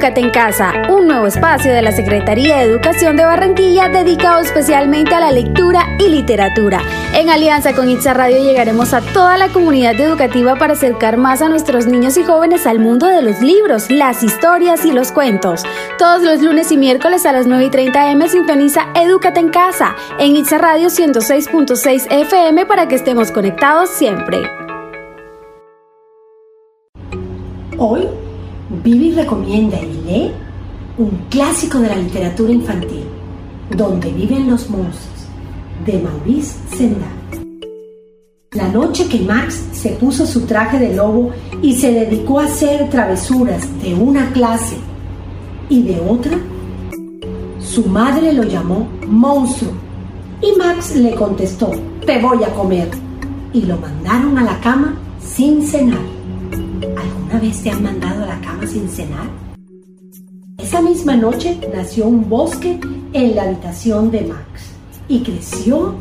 Edúcate en Casa, un nuevo espacio de la Secretaría de Educación de Barranquilla dedicado especialmente a la lectura y literatura. En alianza con Itza Radio llegaremos a toda la comunidad educativa para acercar más a nuestros niños y jóvenes al mundo de los libros, las historias y los cuentos. Todos los lunes y miércoles a las 9 y 30 am sintoniza Edúcate en Casa en Itza Radio 106.6 FM para que estemos conectados siempre. Hoy Vivi recomienda y lee un clásico de la literatura infantil, Donde viven los monstruos, de Maurice Sendak. La noche que Max se puso su traje de lobo y se dedicó a hacer travesuras de una clase y de otra, su madre lo llamó monstruo y Max le contestó, te voy a comer, y lo mandaron a la cama sin cenar. ¿Alguna vez te han mandado a la cama sin cenar? Esa misma noche nació un bosque en la habitación de Max y creció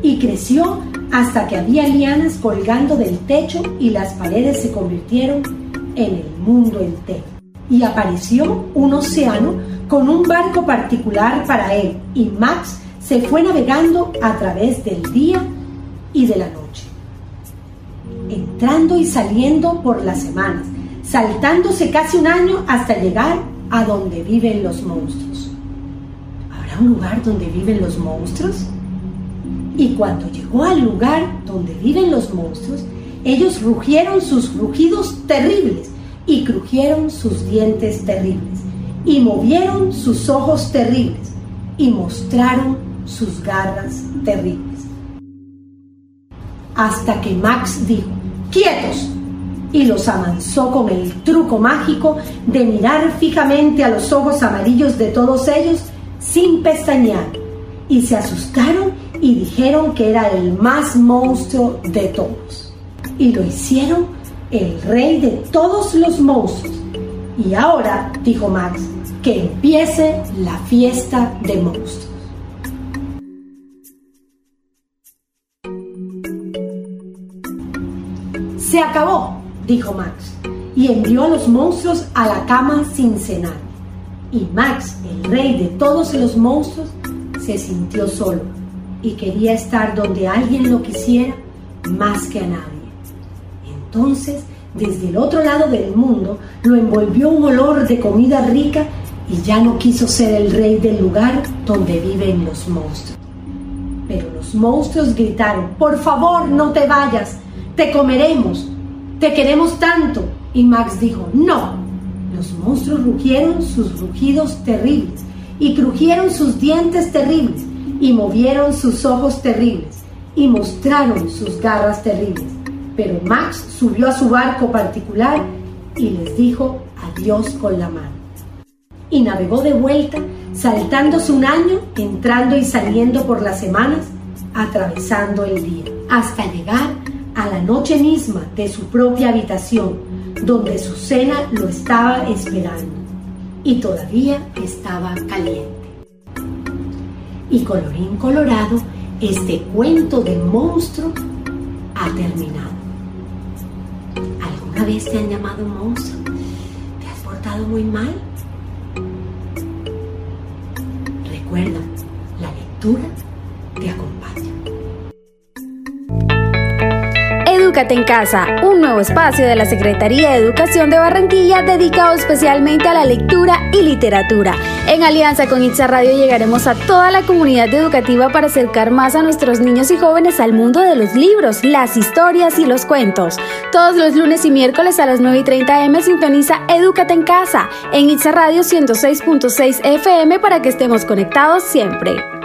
y creció hasta que había lianas colgando del techo y las paredes se convirtieron en el mundo entero. Y apareció un océano con un barco particular para él y Max se fue navegando a través del día y de la noche entrando y saliendo por las semanas, saltándose casi un año hasta llegar a donde viven los monstruos. ¿Habrá un lugar donde viven los monstruos? Y cuando llegó al lugar donde viven los monstruos, ellos rugieron sus rugidos terribles y crujieron sus dientes terribles y movieron sus ojos terribles y mostraron sus garras terribles. Hasta que Max dijo, quietos. Y los amansó con el truco mágico de mirar fijamente a los ojos amarillos de todos ellos sin pestañear. Y se asustaron y dijeron que era el más monstruo de todos. Y lo hicieron el rey de todos los monstruos. Y ahora, dijo Max, que empiece la fiesta de monstruos. Se acabó, dijo Max, y envió a los monstruos a la cama sin cenar. Y Max, el rey de todos los monstruos, se sintió solo y quería estar donde alguien lo quisiera más que a nadie. Entonces, desde el otro lado del mundo, lo envolvió un olor de comida rica y ya no quiso ser el rey del lugar donde viven los monstruos. Pero los monstruos gritaron, por favor, no te vayas, te comeremos, te queremos tanto. Y Max dijo, no. Los monstruos rugieron sus rugidos terribles y crujieron sus dientes terribles y movieron sus ojos terribles y mostraron sus garras terribles. Pero Max subió a su barco particular y les dijo adiós con la mano. Y navegó de vuelta, saltándose un año, entrando y saliendo por las semanas, atravesando el día, hasta llegar a la noche misma de su propia habitación, donde su cena lo estaba esperando y todavía estaba caliente. Y colorín colorado, este cuento del monstruo ha terminado. ¿Alguna vez te han llamado monstruo? ¿Te has portado muy mal? Recuerda, la lectura te acompaña. Edúcate en Casa, un nuevo espacio de la Secretaría de Educación de Barranquilla dedicado especialmente a la lectura y literatura. En alianza con Itza Radio llegaremos a toda la comunidad educativa para acercar más a nuestros niños y jóvenes al mundo de los libros, las historias y los cuentos. Todos los lunes y miércoles a las 9 y 30 am sintoniza Edúcate en Casa en Itza Radio 106.6 FM para que estemos conectados siempre.